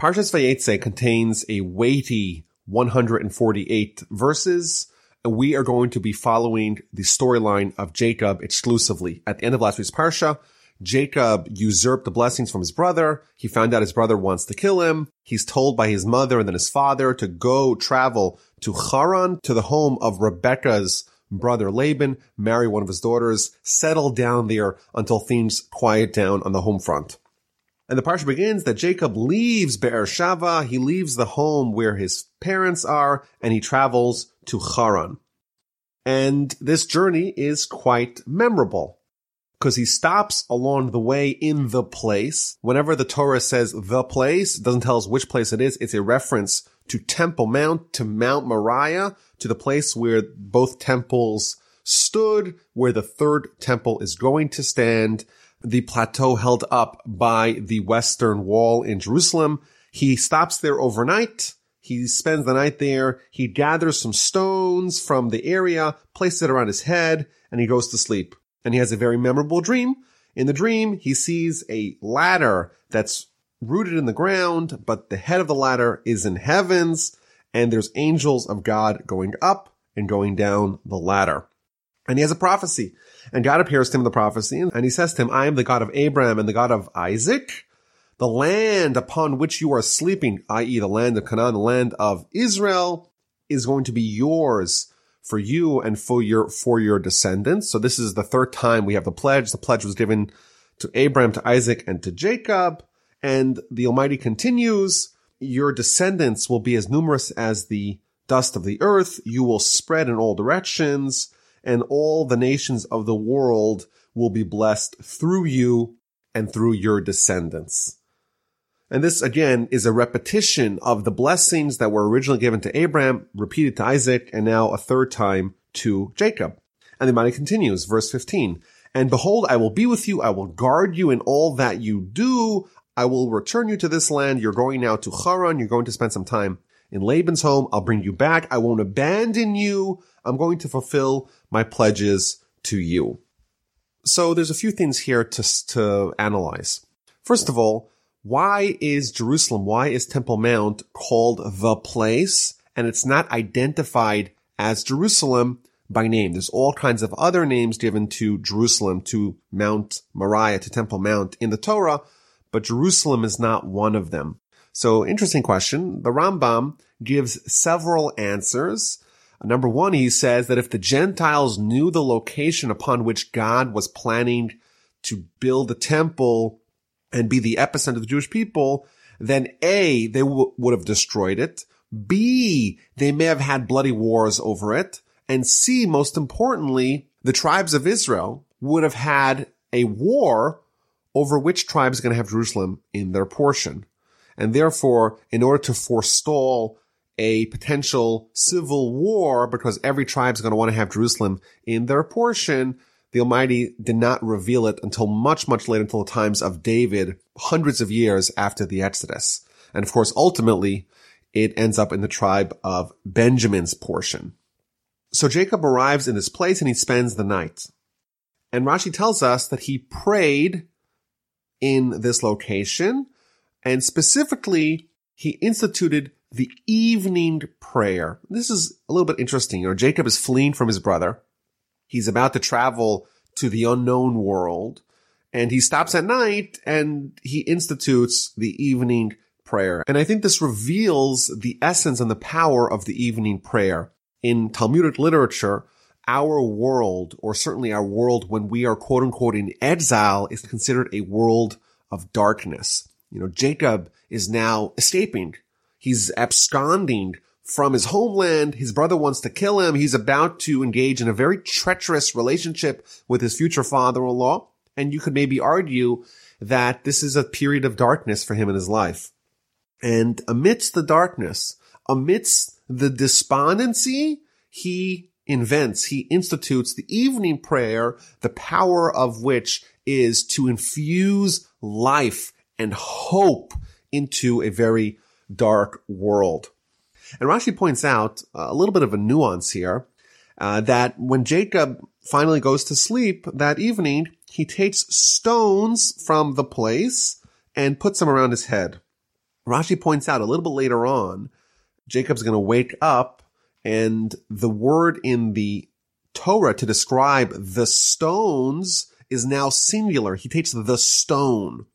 Parshas Vayetze contains a weighty 148 verses. And we are going to be following the storyline of Jacob exclusively. At the end of last week's Parsha, Jacob usurped the blessings from his brother. He found out his brother wants to kill him. He's told by his mother and then his father to go travel to Haran, to the home of Rebekah's brother Laban, marry one of his daughters, settle down there until things quiet down on the home front. And the parsha begins that Jacob leaves Be'er Sheva, he leaves the home where his parents are, and he travels to Haran. And this journey is quite memorable because he stops along the way in the place. Whenever the Torah says the place, it doesn't tell us which place it is. It's a reference to Temple Mount, to Mount Moriah, to the place where both temples stood, where the third temple is going to stand, the plateau held up by the western wall in Jerusalem. He stops there overnight. He spends the night there. He gathers some stones from the area, places it around his head, and he goes to sleep and he has a very memorable dream. In the dream, he sees a ladder that's rooted in the ground, but the head of the ladder is in heavens, and there's angels of God going up and going down the ladder. And he has a prophecy. And God appears to him in the prophecy, and he says to him, I am the God of Abraham and the God of Isaac. The land upon which you are sleeping, i.e. the land of Canaan, the land of Israel, is going to be yours for you and for your, for your descendants. So this is the third time we have the pledge. The pledge was given to Abraham, to Isaac, and to Jacob. And the Almighty continues, your descendants will be as numerous as the dust of the earth. You will spread in all directions and all the nations of the world will be blessed through you and through your descendants. And this again is a repetition of the blessings that were originally given to Abraham, repeated to Isaac, and now a third time to Jacob. And the Almighty continues, verse 15. And behold, I will be with you. I will guard you in all that you do. I will return you to this land. You're going now to Haran. You're going to spend some time in Laban's home. I'll bring you back. I won't abandon you. I'm going to fulfill my pledges to you. So there's a few things here to, to analyze. First of all, why is Jerusalem, why is Temple Mount called the place and it's not identified as Jerusalem by name? There's all kinds of other names given to Jerusalem, to Mount Moriah, to Temple Mount in the Torah, but Jerusalem is not one of them. So interesting question. The Rambam gives several answers. Number one, he says that if the Gentiles knew the location upon which God was planning to build the temple and be the epicenter of the Jewish people, then A, they w- would have destroyed it. B, they may have had bloody wars over it. And C, most importantly, the tribes of Israel would have had a war over which tribe is going to have Jerusalem in their portion. And therefore, in order to forestall a potential civil war, because every tribe is going to want to have Jerusalem in their portion, the Almighty did not reveal it until much, much later, until the times of David, hundreds of years after the Exodus. And of course, ultimately, it ends up in the tribe of Benjamin's portion. So Jacob arrives in this place and he spends the night. And Rashi tells us that he prayed in this location and specifically he instituted the evening prayer. This is a little bit interesting. You know, Jacob is fleeing from his brother. He's about to travel to the unknown world and he stops at night and he institutes the evening prayer. And I think this reveals the essence and the power of the evening prayer. In Talmudic literature, our world, or certainly our world when we are quote unquote in exile, is considered a world of darkness. You know, Jacob is now escaping. He's absconding from his homeland. His brother wants to kill him. He's about to engage in a very treacherous relationship with his future father-in-law. And you could maybe argue that this is a period of darkness for him in his life. And amidst the darkness, amidst the despondency, he invents, he institutes the evening prayer, the power of which is to infuse life and hope into a very dark world. And Rashi points out a little bit of a nuance here, uh, that when Jacob finally goes to sleep that evening, he takes stones from the place and puts them around his head. Rashi points out a little bit later on, Jacob's going to wake up and the word in the Torah to describe the stones is now singular. He takes the stone.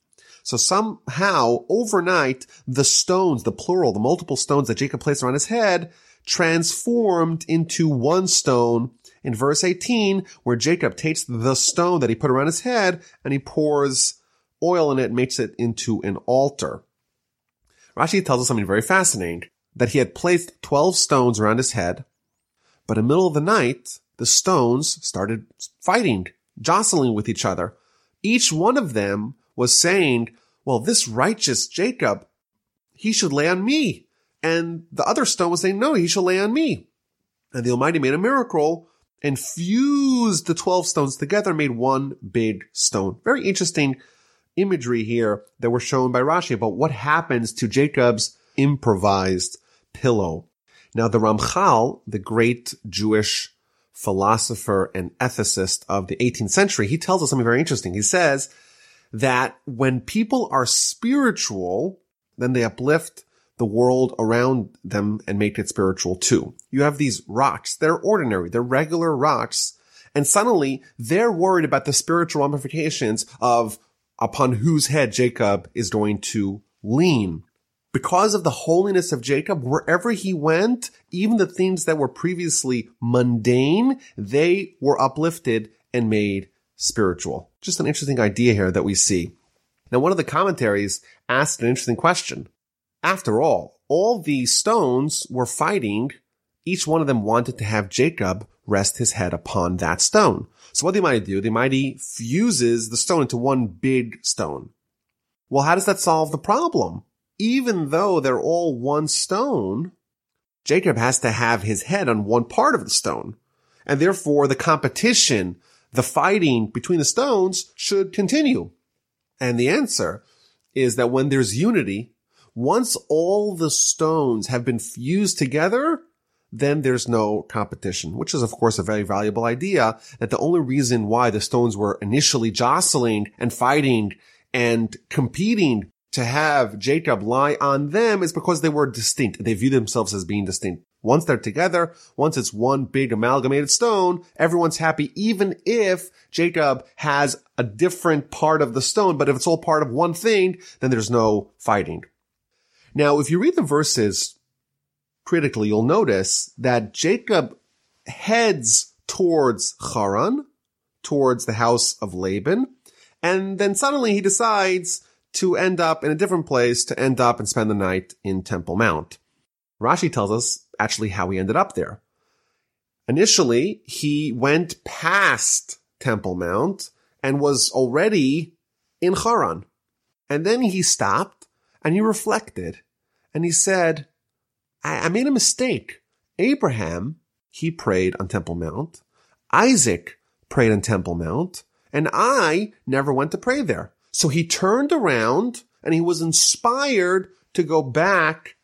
So somehow overnight, the stones, the plural, the multiple stones that Jacob placed around his head transformed into one stone in verse 18, where Jacob takes the stone that he put around his head and he pours oil in it and makes it into an altar. Rashi tells us something very fascinating, that he had placed 12 stones around his head, but in the middle of the night, the stones started fighting, jostling with each other. Each one of them was saying, well, this righteous Jacob, he should lay on me. And the other stone was saying, no, he shall lay on me. And the Almighty made a miracle and fused the 12 stones together, made one big stone. Very interesting imagery here that were shown by Rashi about what happens to Jacob's improvised pillow. Now, the Ramchal, the great Jewish philosopher and ethicist of the 18th century, he tells us something very interesting. He says that when people are spiritual, then they uplift the world around them and make it spiritual too. You have these rocks. They're ordinary. They're regular rocks. And suddenly they're worried about the spiritual ramifications of upon whose head Jacob is going to lean. Because of the holiness of Jacob, wherever he went, even the things that were previously mundane, they were uplifted and made spiritual. Just an interesting idea here that we see. Now, one of the commentaries asked an interesting question. After all, all these stones were fighting. Each one of them wanted to have Jacob rest his head upon that stone. So what the Almighty do? The Almighty fuses the stone into one big stone. Well, how does that solve the problem? Even though they're all one stone, Jacob has to have his head on one part of the stone. And therefore the competition the fighting between the stones should continue. And the answer is that when there's unity, once all the stones have been fused together, then there's no competition, which is of course a very valuable idea that the only reason why the stones were initially jostling and fighting and competing to have Jacob lie on them is because they were distinct. They view themselves as being distinct. Once they're together, once it's one big amalgamated stone, everyone's happy, even if Jacob has a different part of the stone, but if it's all part of one thing, then there's no fighting. Now, if you read the verses critically, you'll notice that Jacob heads towards Haran, towards the house of Laban, and then suddenly he decides to end up in a different place, to end up and spend the night in Temple Mount. Rashi tells us actually how he ended up there. Initially, he went past Temple Mount and was already in Haran. And then he stopped and he reflected and he said, I, I made a mistake. Abraham, he prayed on Temple Mount. Isaac prayed on Temple Mount and I never went to pray there. So he turned around and he was inspired to go back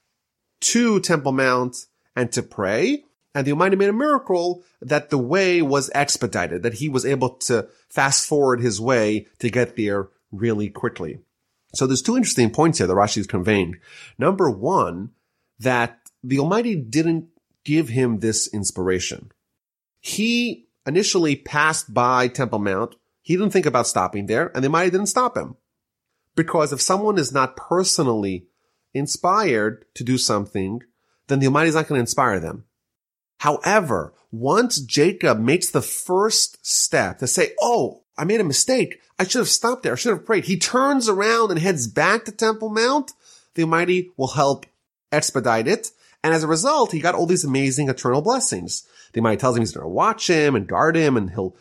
to Temple Mount and to pray. And the Almighty made a miracle that the way was expedited, that he was able to fast forward his way to get there really quickly. So there's two interesting points here that Rashi is conveying. Number one, that the Almighty didn't give him this inspiration. He initially passed by Temple Mount. He didn't think about stopping there and the Almighty didn't stop him. Because if someone is not personally inspired to do something, then the Almighty is not going to inspire them. However, once Jacob makes the first step to say, Oh, I made a mistake. I should have stopped there. I should have prayed. He turns around and heads back to Temple Mount. The Almighty will help expedite it. And as a result, he got all these amazing eternal blessings. The Almighty tells him he's going to watch him and guard him and he'll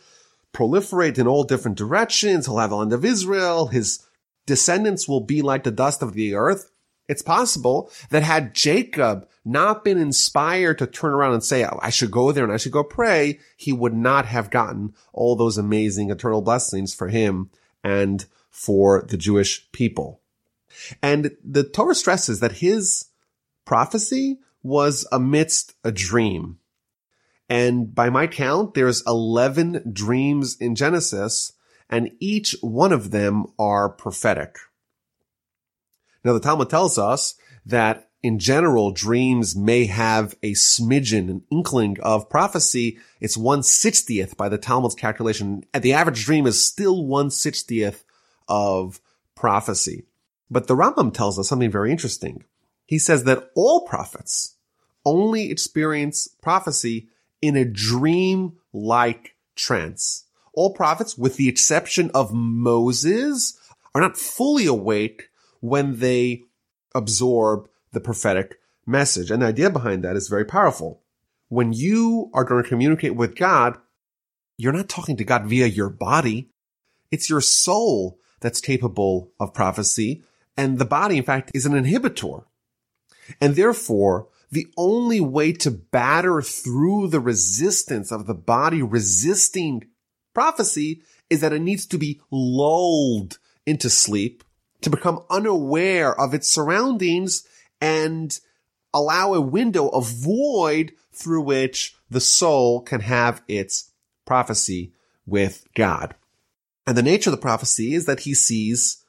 proliferate in all different directions. He'll have the land of Israel. His descendants will be like the dust of the earth. It's possible that had Jacob not been inspired to turn around and say, I should go there and I should go pray, he would not have gotten all those amazing eternal blessings for him and for the Jewish people. And the Torah stresses that his prophecy was amidst a dream. And by my count, there's 11 dreams in Genesis and each one of them are prophetic. Now the Talmud tells us that in general, dreams may have a smidgen, an inkling of prophecy. It's one sixtieth by the Talmud's calculation. The average dream is still one sixtieth of prophecy. But the Rambam tells us something very interesting. He says that all prophets only experience prophecy in a dream-like trance. All prophets, with the exception of Moses, are not fully awake when they absorb the prophetic message. And the idea behind that is very powerful. When you are going to communicate with God, you're not talking to God via your body. It's your soul that's capable of prophecy. And the body, in fact, is an inhibitor. And therefore, the only way to batter through the resistance of the body resisting prophecy is that it needs to be lulled into sleep to become unaware of its surroundings and allow a window, a void through which the soul can have its prophecy with God. And the nature of the prophecy is that he sees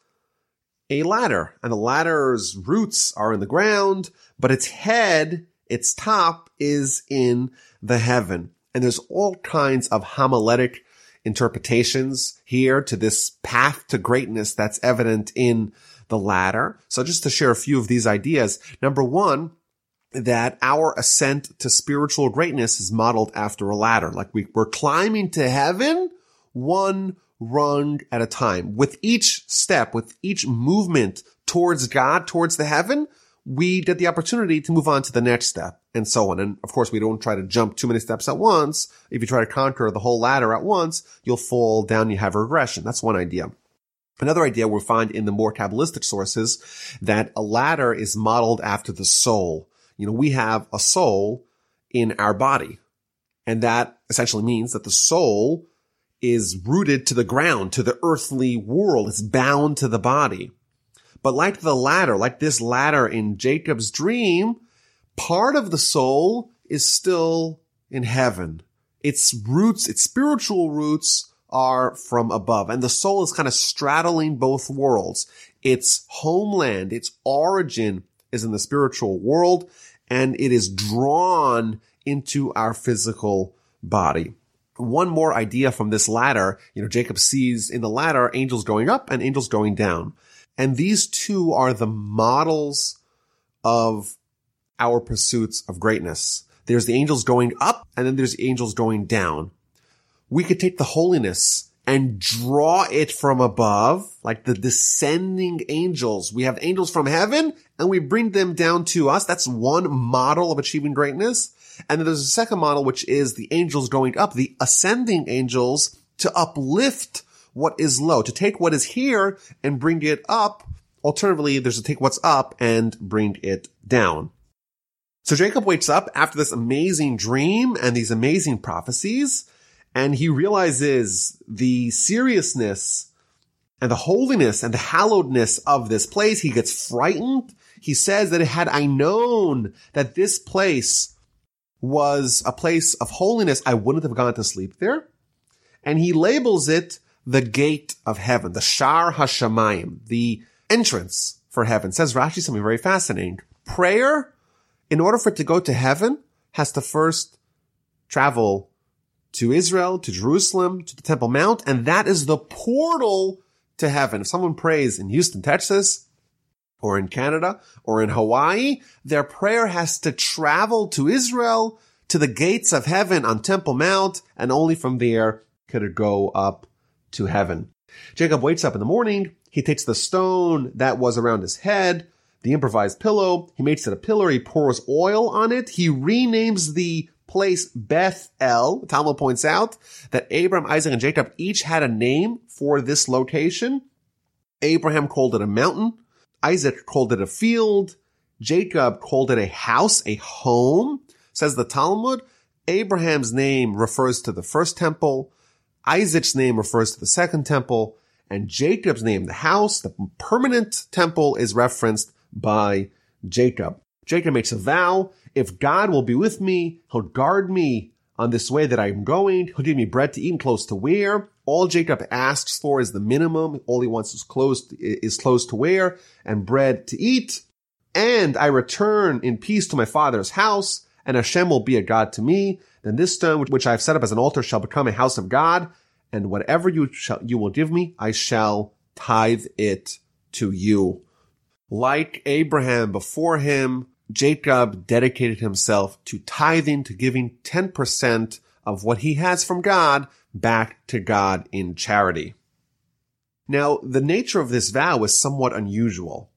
a ladder and the ladder's roots are in the ground, but its head, its top is in the heaven. And there's all kinds of homiletic interpretations here to this path to greatness that's evident in the ladder. So just to share a few of these ideas. Number one, that our ascent to spiritual greatness is modeled after a ladder. Like we, we're climbing to heaven one rung at a time. With each step, with each movement towards God, towards the heaven, we get the opportunity to move on to the next step and so on. And of course, we don't try to jump too many steps at once. If you try to conquer the whole ladder at once, you'll fall down. You have regression. That's one idea. Another idea we'll find in the more Kabbalistic sources that a ladder is modeled after the soul. You know, we have a soul in our body. And that essentially means that the soul is rooted to the ground, to the earthly world. It's bound to the body. But like the ladder, like this ladder in Jacob's dream, part of the soul is still in heaven. Its roots, its spiritual roots are from above and the soul is kind of straddling both worlds. Its homeland, its origin is in the spiritual world and it is drawn into our physical body. One more idea from this ladder, you know, Jacob sees in the ladder angels going up and angels going down. And these two are the models of our pursuits of greatness. There's the angels going up and then there's the angels going down. We could take the holiness and draw it from above, like the descending angels. We have angels from heaven and we bring them down to us. That's one model of achieving greatness. And then there's a second model, which is the angels going up, the ascending angels to uplift what is low, to take what is here and bring it up. Alternatively, there's to take what's up and bring it down. So Jacob wakes up after this amazing dream and these amazing prophecies, and he realizes the seriousness and the holiness and the hallowedness of this place. He gets frightened. He says that had I known that this place was a place of holiness, I wouldn't have gone to sleep there. And he labels it the gate of heaven, the Shar Hashamayim, the entrance for heaven. Says Rashi something very fascinating. Prayer, in order for it to go to heaven, has to first travel to Israel, to Jerusalem, to the Temple Mount, and that is the portal to heaven. If someone prays in Houston, Texas, or in Canada, or in Hawaii, their prayer has to travel to Israel, to the gates of heaven on Temple Mount, and only from there could it go up to heaven. Jacob wakes up in the morning. He takes the stone that was around his head, the improvised pillow. He makes it a pillar. He pours oil on it. He renames the place Beth El. Talmud points out that Abraham, Isaac, and Jacob each had a name for this location. Abraham called it a mountain. Isaac called it a field. Jacob called it a house, a home. Says the Talmud, Abraham's name refers to the first temple. Isaac's name refers to the second temple, and Jacob's name, the house, the permanent temple is referenced by Jacob. Jacob makes a vow. If God will be with me, he'll guard me on this way that I'm going. He'll give me bread to eat and clothes to wear. All Jacob asks for is the minimum. All he wants is clothes, is clothes to wear and bread to eat. And I return in peace to my father's house and Hashem will be a God to me. Then this stone, which I have set up as an altar shall become a house of God. And whatever you shall, you will give me, I shall tithe it to you. Like Abraham before him, Jacob dedicated himself to tithing, to giving 10% of what he has from God back to God in charity. Now, the nature of this vow is somewhat unusual.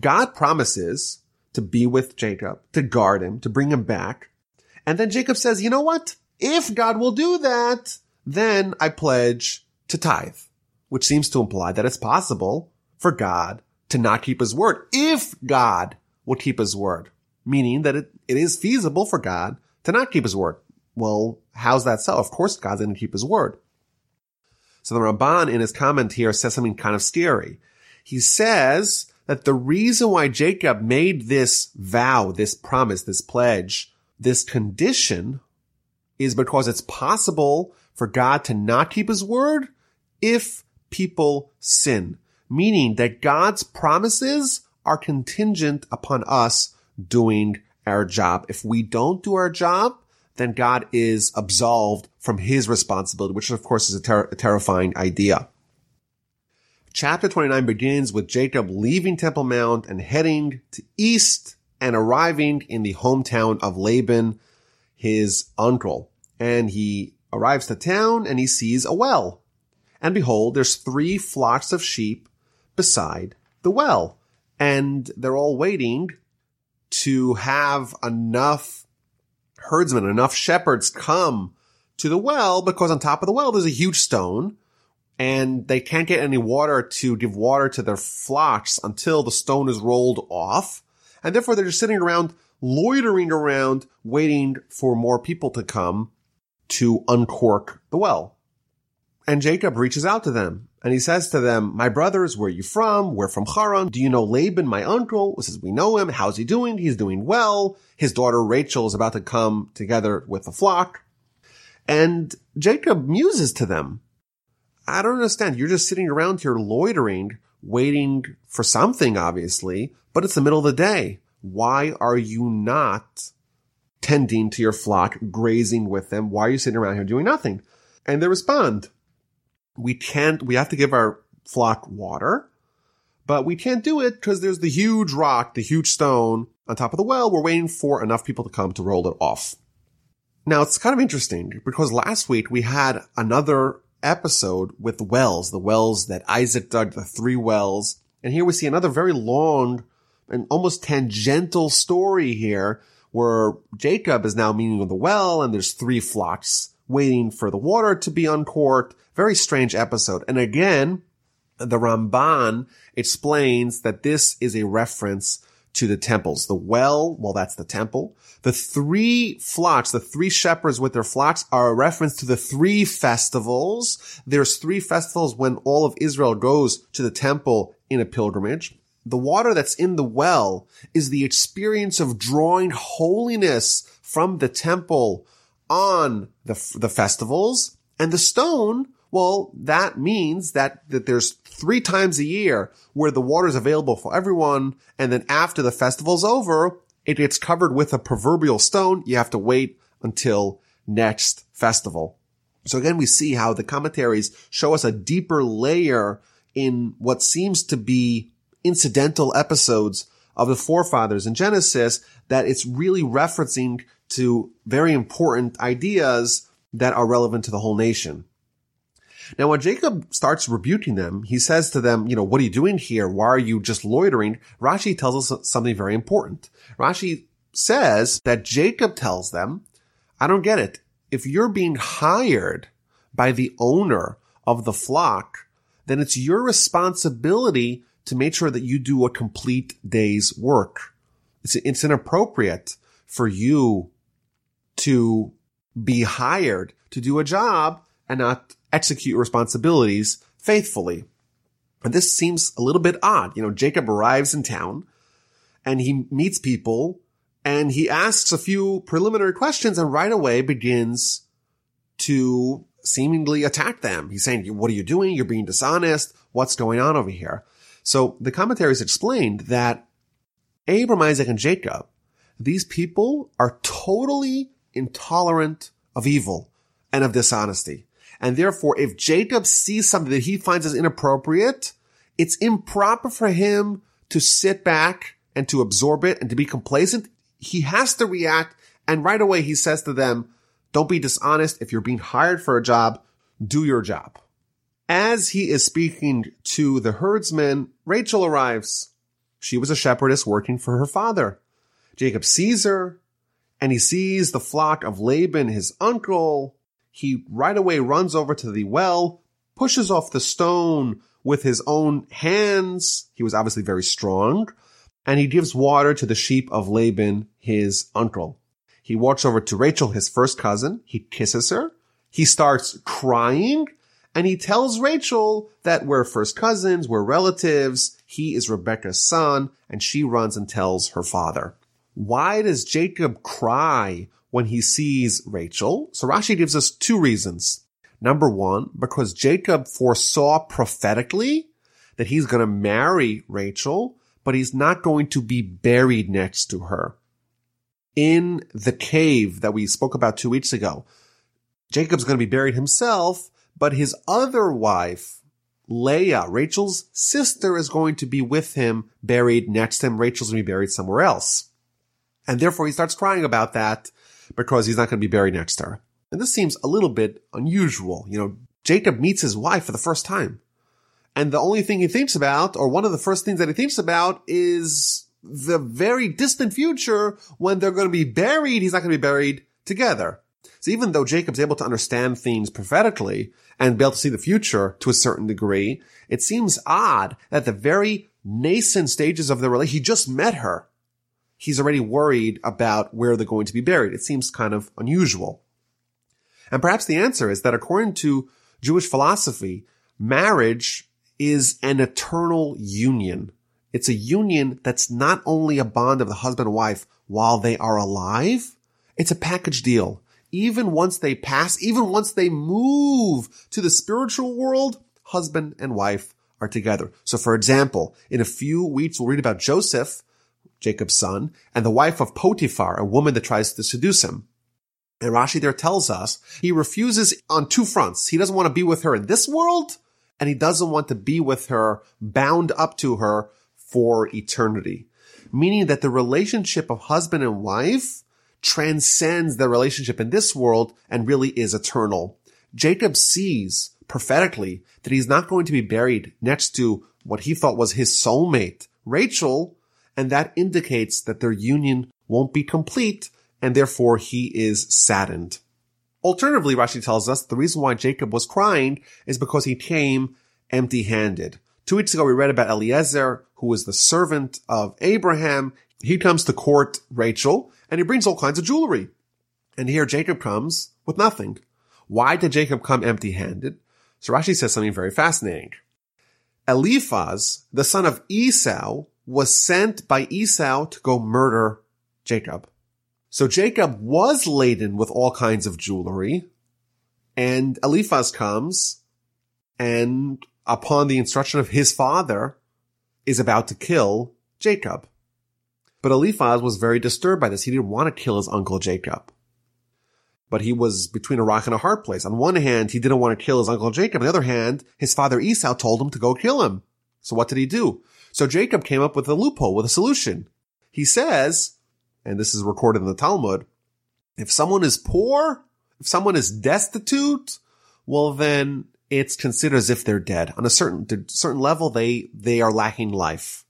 God promises to be with Jacob, to guard him, to bring him back. And then Jacob says, you know what? If God will do that, then I pledge to tithe, which seems to imply that it's possible for God to not keep his word if God will keep his word, meaning that it, it is feasible for God to not keep his word. Well, how's that so? Of course, God's going to keep his word. So the Ramban in his comment here says something kind of scary. He says that the reason why Jacob made this vow, this promise, this pledge, this condition is because it's possible for God to not keep his word if people sin, meaning that God's promises are contingent upon us doing our job. If we don't do our job, then God is absolved from his responsibility, which of course is a, ter- a terrifying idea. Chapter 29 begins with Jacob leaving Temple Mount and heading to east and arriving in the hometown of Laban, his uncle. And he arrives to town and he sees a well. And behold, there's three flocks of sheep beside the well and they're all waiting to have enough herdsmen, enough shepherds come to the well because on top of the well there's a huge stone and they can't get any water to give water to their flocks until the stone is rolled off. And therefore they're just sitting around loitering around waiting for more people to come to uncork the well. And Jacob reaches out to them and he says to them, my brothers, where are you from? We're from Haran. Do you know Laban, my uncle? He says, we know him. How's he doing? He's doing well. His daughter Rachel is about to come together with the flock. And Jacob muses to them. I don't understand. You're just sitting around here loitering, waiting for something, obviously, but it's the middle of the day. Why are you not tending to your flock, grazing with them? Why are you sitting around here doing nothing? And they respond, we can't, we have to give our flock water, but we can't do it because there's the huge rock, the huge stone on top of the well. We're waiting for enough people to come to roll it off. Now it's kind of interesting because last week we had another episode with wells, the wells that Isaac dug, the three wells. And here we see another very long and almost tangential story here where Jacob is now meeting with the well and there's three flocks waiting for the water to be uncorked. Very strange episode. And again, the Ramban explains that this is a reference to the temples. The well, well, that's the temple. The three flocks, the three shepherds with their flocks are a reference to the three festivals. There's three festivals when all of Israel goes to the temple in a pilgrimage. The water that's in the well is the experience of drawing holiness from the temple on the, the festivals and the stone. Well, that means that, that there's three times a year where the water is available for everyone. And then after the festival's over, it gets covered with a proverbial stone. You have to wait until next festival. So again, we see how the commentaries show us a deeper layer in what seems to be incidental episodes of the forefathers in Genesis that it's really referencing to very important ideas that are relevant to the whole nation. Now, when Jacob starts rebuking them, he says to them, you know, what are you doing here? Why are you just loitering? Rashi tells us something very important. Rashi says that Jacob tells them, I don't get it. If you're being hired by the owner of the flock, then it's your responsibility to make sure that you do a complete day's work. It's, it's inappropriate for you to be hired to do a job and not execute responsibilities faithfully. And this seems a little bit odd. You know, Jacob arrives in town and he meets people And he asks a few preliminary questions and right away begins to seemingly attack them. He's saying, what are you doing? You're being dishonest. What's going on over here? So the commentaries explained that Abram, Isaac, and Jacob, these people are totally intolerant of evil and of dishonesty. And therefore, if Jacob sees something that he finds as inappropriate, it's improper for him to sit back and to absorb it and to be complacent. He has to react. And right away, he says to them, don't be dishonest. If you're being hired for a job, do your job. As he is speaking to the herdsmen, Rachel arrives. She was a shepherdess working for her father. Jacob sees her and he sees the flock of Laban, his uncle. He right away runs over to the well, pushes off the stone with his own hands. He was obviously very strong and he gives water to the sheep of Laban, his uncle. He walks over to Rachel, his first cousin. He kisses her. He starts crying and he tells Rachel that we're first cousins, we're relatives. He is Rebecca's son and she runs and tells her father. Why does Jacob cry when he sees Rachel? So Rashi gives us two reasons. Number one, because Jacob foresaw prophetically that he's going to marry Rachel, but he's not going to be buried next to her in the cave that we spoke about two weeks ago. Jacob's going to be buried himself, but his other wife, Leah, Rachel's sister, is going to be with him, buried next to him. Rachel's going to be buried somewhere else. And therefore he starts crying about that because he's not going to be buried next to her. And this seems a little bit unusual. You know, Jacob meets his wife for the first time. And the only thing he thinks about, or one of the first things that he thinks about is the very distant future when they're going to be buried, he's not going to be buried together. So even though Jacob's able to understand things prophetically and be able to see the future to a certain degree, it seems odd that the very nascent stages of the relationship, he just met her. He's already worried about where they're going to be buried. It seems kind of unusual. And perhaps the answer is that according to Jewish philosophy, marriage is an eternal union. It's a union that's not only a bond of the husband and wife while they are alive, it's a package deal. Even once they pass, even once they move to the spiritual world, husband and wife are together. So for example, in a few weeks, we'll read about Joseph, Jacob's son, and the wife of Potiphar, a woman that tries to seduce him. And Rashi there tells us he refuses on two fronts. He doesn't want to be with her in this world, and he doesn't want to be with her bound up to her for eternity. Meaning that the relationship of husband and wife transcends the relationship in this world and really is eternal. Jacob sees prophetically that he's not going to be buried next to what he thought was his soulmate, Rachel, and that indicates that their union won't be complete and therefore he is saddened. Alternatively, Rashi tells us the reason why Jacob was crying is because he came empty handed. Two weeks ago, we read about Eliezer, who was the servant of Abraham. He comes to court Rachel and he brings all kinds of jewelry. And here Jacob comes with nothing. Why did Jacob come empty handed? So Rashi says something very fascinating. Eliphaz, the son of Esau, was sent by Esau to go murder Jacob. So Jacob was laden with all kinds of jewelry and Eliphaz comes and upon the instruction of his father, is about to kill Jacob. But Eliphaz was very disturbed by this. He didn't want to kill his uncle Jacob. But he was between a rock and a hard place. On one hand, he didn't want to kill his uncle Jacob. On the other hand, his father Esau told him to go kill him. So what did he do? So Jacob came up with a loophole, with a solution. He says, and this is recorded in the Talmud, if someone is poor, if someone is destitute, well then it's considered as if they're dead. On a certain, certain level, they, they are lacking life.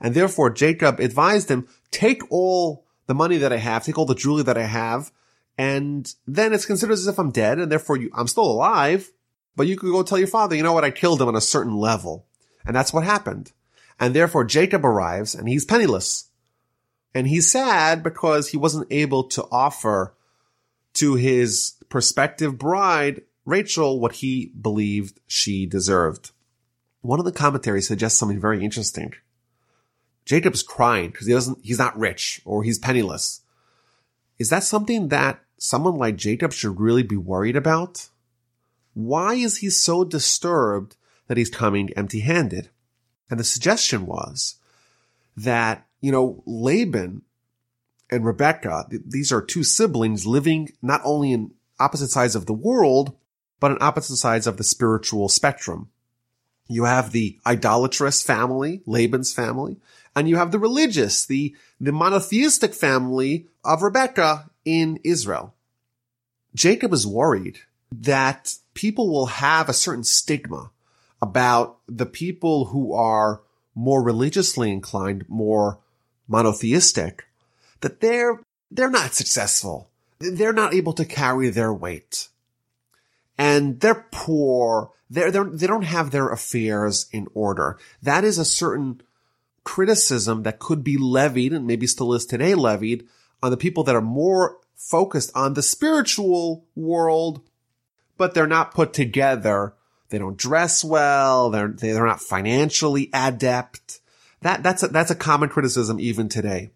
And therefore Jacob advised him, take all the money that I have, take all the jewelry that I have, and then it's considered as if I'm dead, and therefore you, I'm still alive, but you could go tell your father, you know what, I killed him on a certain level. And that's what happened. And therefore Jacob arrives and he's penniless. And he's sad because he wasn't able to offer to his prospective bride Rachel what he believed she deserved. One of the commentaries suggests something very interesting. Jacob's crying because he doesn't, he's not rich or he's penniless. Is that something that someone like Jacob should really be worried about? Why is he so disturbed that he's coming empty handed? And the suggestion was that, you know, Laban and Rebecca, these are two siblings living not only in opposite sides of the world, but on opposite sides of the spiritual spectrum. You have the idolatrous family, Laban's family, and you have the religious, the, the monotheistic family of Rebecca in Israel. Jacob is worried that people will have a certain stigma about the people who are more religiously inclined, more monotheistic, that they're, they're not successful. They're not able to carry their weight. And they're poor. They're, they're, they don't have their affairs in order. That is a certain criticism that could be levied and maybe still is today levied on the people that are more focused on the spiritual world, but they're not put together. They don't dress well. They're, they're not financially adept. That, that's a, that's a common criticism even today.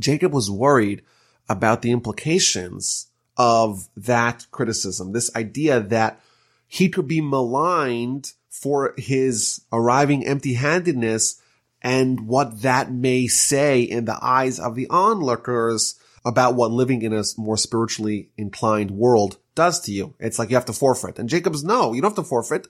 Jacob was worried about the implications of that criticism. This idea that he could be maligned for his arriving empty handedness and what that may say in the eyes of the onlookers about what living in a more spiritually inclined world does to you. It's like you have to forfeit. And Jacob's, no, you don't have to forfeit.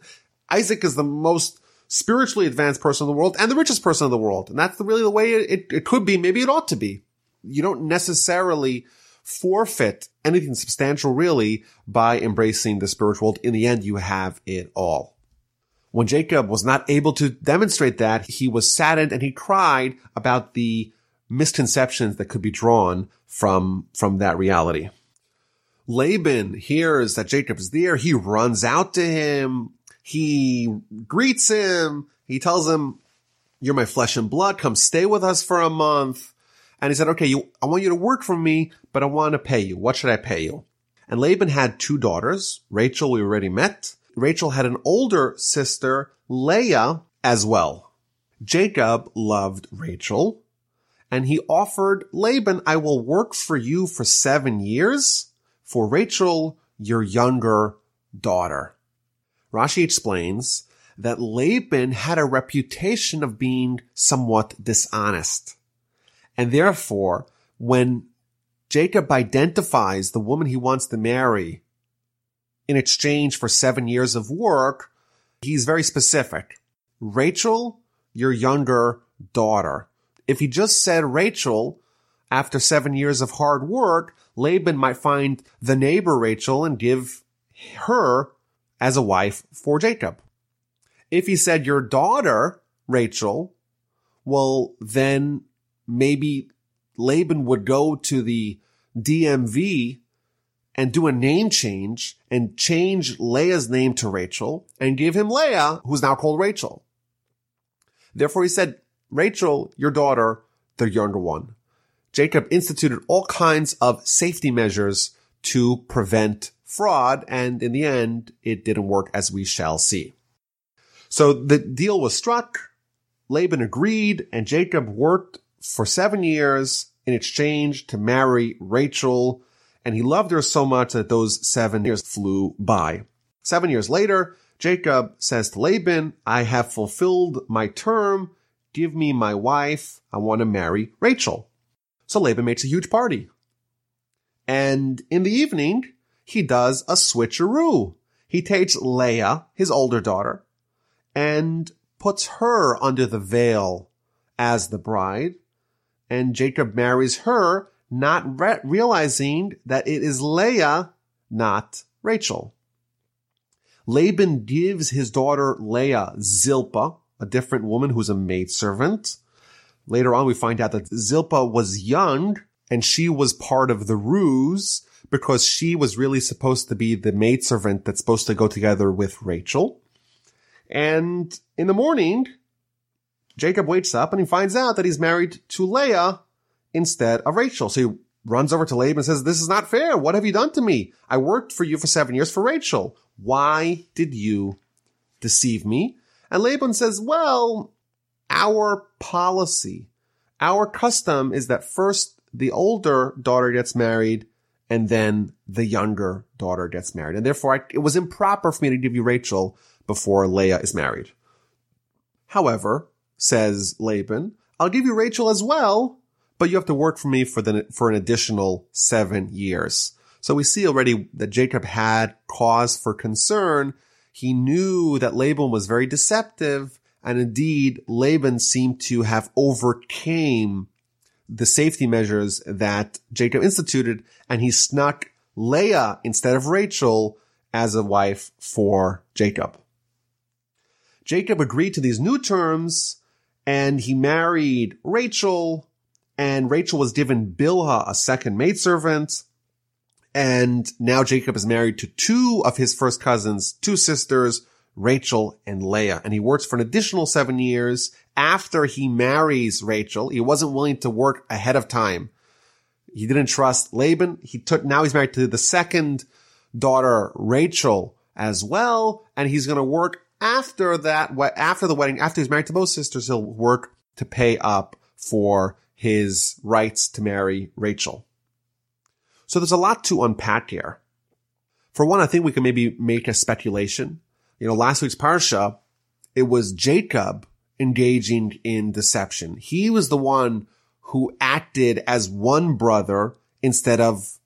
Isaac is the most spiritually advanced person in the world and the richest person in the world. And that's really the way it, it, it could be. Maybe it ought to be. You don't necessarily forfeit anything substantial really by embracing the spiritual world. In the end, you have it all. When Jacob was not able to demonstrate that, he was saddened and he cried about the misconceptions that could be drawn from, from that reality. Laban hears that Jacob is there. He runs out to him. He greets him. He tells him, you're my flesh and blood. Come stay with us for a month. And he said, okay, you, I want you to work for me, but I want to pay you. What should I pay you? And Laban had two daughters. Rachel, we already met. Rachel had an older sister, Leah, as well. Jacob loved Rachel and he offered Laban, I will work for you for seven years for Rachel, your younger daughter. Rashi explains that Laban had a reputation of being somewhat dishonest. And therefore, when Jacob identifies the woman he wants to marry in exchange for seven years of work, he's very specific. Rachel, your younger daughter. If he just said Rachel, after seven years of hard work, Laban might find the neighbor Rachel and give her as a wife for Jacob. If he said your daughter, Rachel, well, then maybe Laban would go to the DMV and do a name change and change Leah's name to Rachel and give him Leah, who's now called Rachel. Therefore he said, Rachel, your daughter, the younger one. Jacob instituted all kinds of safety measures to prevent fraud, and in the end, it didn't work as we shall see. So the deal was struck, Laban agreed, and Jacob worked for seven years in exchange to marry Rachel, and he loved her so much that those seven years flew by. Seven years later, Jacob says to Laban, I have fulfilled my term. Give me my wife. I want to marry Rachel. So Laban makes a huge party. And in the evening, he does a switcheroo. He takes Leah, his older daughter, and puts her under the veil as the bride. And Jacob marries her, not re- realizing that it is Leah, not Rachel. Laban gives his daughter Leah Zilpah, a different woman who's a maidservant. Later on, we find out that Zilpah was young and she was part of the ruse because she was really supposed to be the maidservant that's supposed to go together with Rachel. And in the morning, Jacob wakes up and he finds out that he's married to Leah instead of Rachel. So he runs over to Laban and says, this is not fair. What have you done to me? I worked for you for seven years for Rachel. Why did you deceive me? And Laban says, well, our policy our custom is that first the older daughter gets married and then the younger daughter gets married. And therefore I, it was improper for me to give you Rachel before Leah is married. However, says Laban, I'll give you Rachel as well, but you have to work for me for the, for an additional seven years. So we see already that Jacob had cause for concern. He knew that Laban was very deceptive and indeed Laban seemed to have overcame the safety measures that Jacob instituted and he snuck Leah instead of Rachel as a wife for Jacob. Jacob agreed to these new terms and he married Rachel and Rachel was given Bilhah, a second maidservant. And now Jacob is married to two of his first cousins, two sisters, Rachel and Leah. And he works for an additional seven years after he marries Rachel. He wasn't willing to work ahead of time. He didn't trust Laban. He took, now he's married to the second daughter, Rachel as well. And he's going to work after that, after the wedding, after he's married to both sisters, he'll work to pay up for his rights to marry Rachel. So there's a lot to unpack here. For one, I think we can maybe make a speculation. You know, last week's Parsha, it was Jacob engaging in deception. He was the one who acted as one brother instead of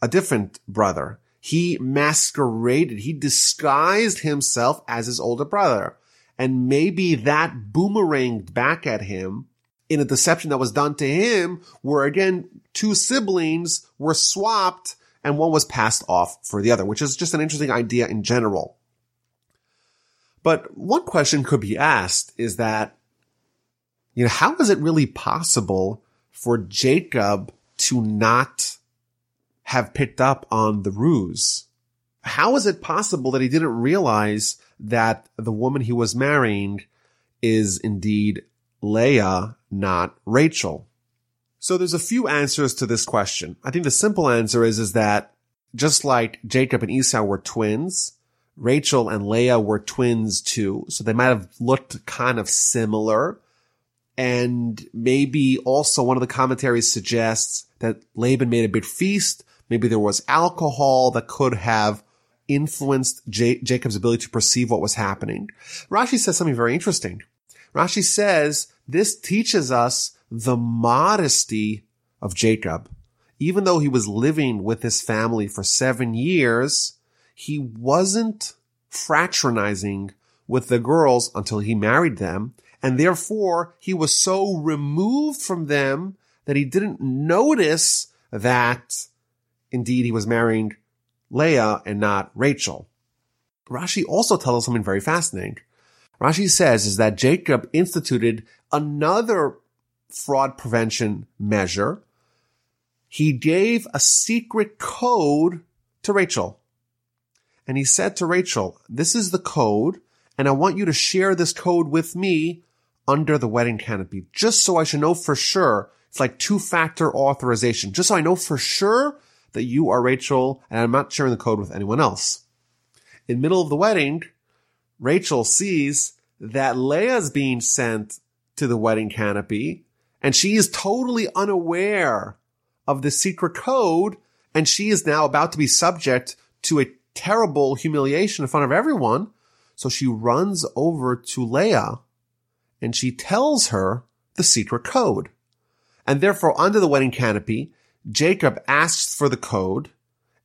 a different brother. He masqueraded, he disguised himself as his older brother. And maybe that boomeranged back at him in a deception that was done to him where again, two siblings were swapped and one was passed off for the other, which is just an interesting idea in general. But one question could be asked is that, you know, how is it really possible for Jacob to not have picked up on the ruse? How is it possible that he didn't realize that the woman he was marrying is indeed Leah, not Rachel? So there's a few answers to this question. I think the simple answer is, is that just like Jacob and Esau were twins, Rachel and Leah were twins too. So they might have looked kind of similar. And maybe also one of the commentaries suggests that Laban made a big feast. Maybe there was alcohol that could have influenced J- Jacob's ability to perceive what was happening. Rashi says something very interesting. Rashi says this teaches us the modesty of Jacob. Even though he was living with his family for seven years, he wasn't fraternizing with the girls until he married them. And therefore he was so removed from them that he didn't notice that indeed he was marrying Leah and not Rachel. Rashi also tells us something very fascinating. Rashi says is that Jacob instituted another fraud prevention measure. He gave a secret code to Rachel. And he said to Rachel, this is the code, and I want you to share this code with me under the wedding canopy, just so I should know for sure. It's like two factor authorization, just so I know for sure that you are Rachel and I'm not sharing the code with anyone else. In middle of the wedding, Rachel sees that Leah's being sent to the wedding canopy and she is totally unaware of the secret code and she is now about to be subject to a terrible humiliation in front of everyone. So she runs over to Leah and she tells her the secret code. And therefore under the wedding canopy, Jacob asks for the code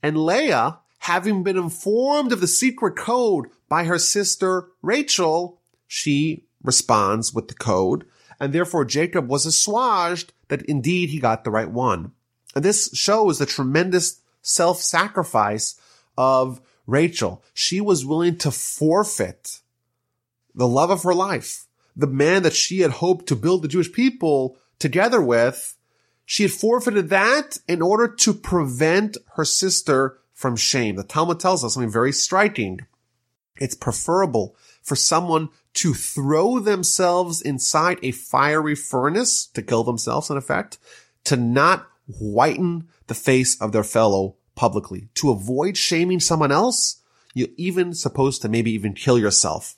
and Leah, having been informed of the secret code by her sister Rachel, she responds with the code, and therefore Jacob was assuaged that indeed he got the right one. And this shows the tremendous self-sacrifice of Rachel. She was willing to forfeit the love of her life, the man that she had hoped to build the Jewish people together with. She had forfeited that in order to prevent her sister from shame. The Talmud tells us something very striking. It's preferable for someone to throw themselves inside a fiery furnace to kill themselves in effect, to not whiten the face of their fellow publicly, to avoid shaming someone else. You're even supposed to maybe even kill yourself.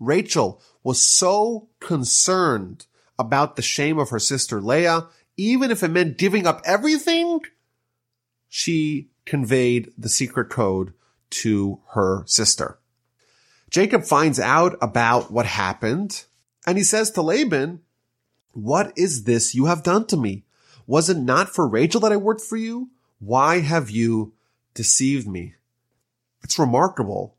Rachel was so concerned about the shame of her sister Leah, even if it meant giving up everything, she conveyed the secret code to her sister. Jacob finds out about what happened and he says to Laban, what is this you have done to me? Was it not for Rachel that I worked for you? Why have you deceived me? It's remarkable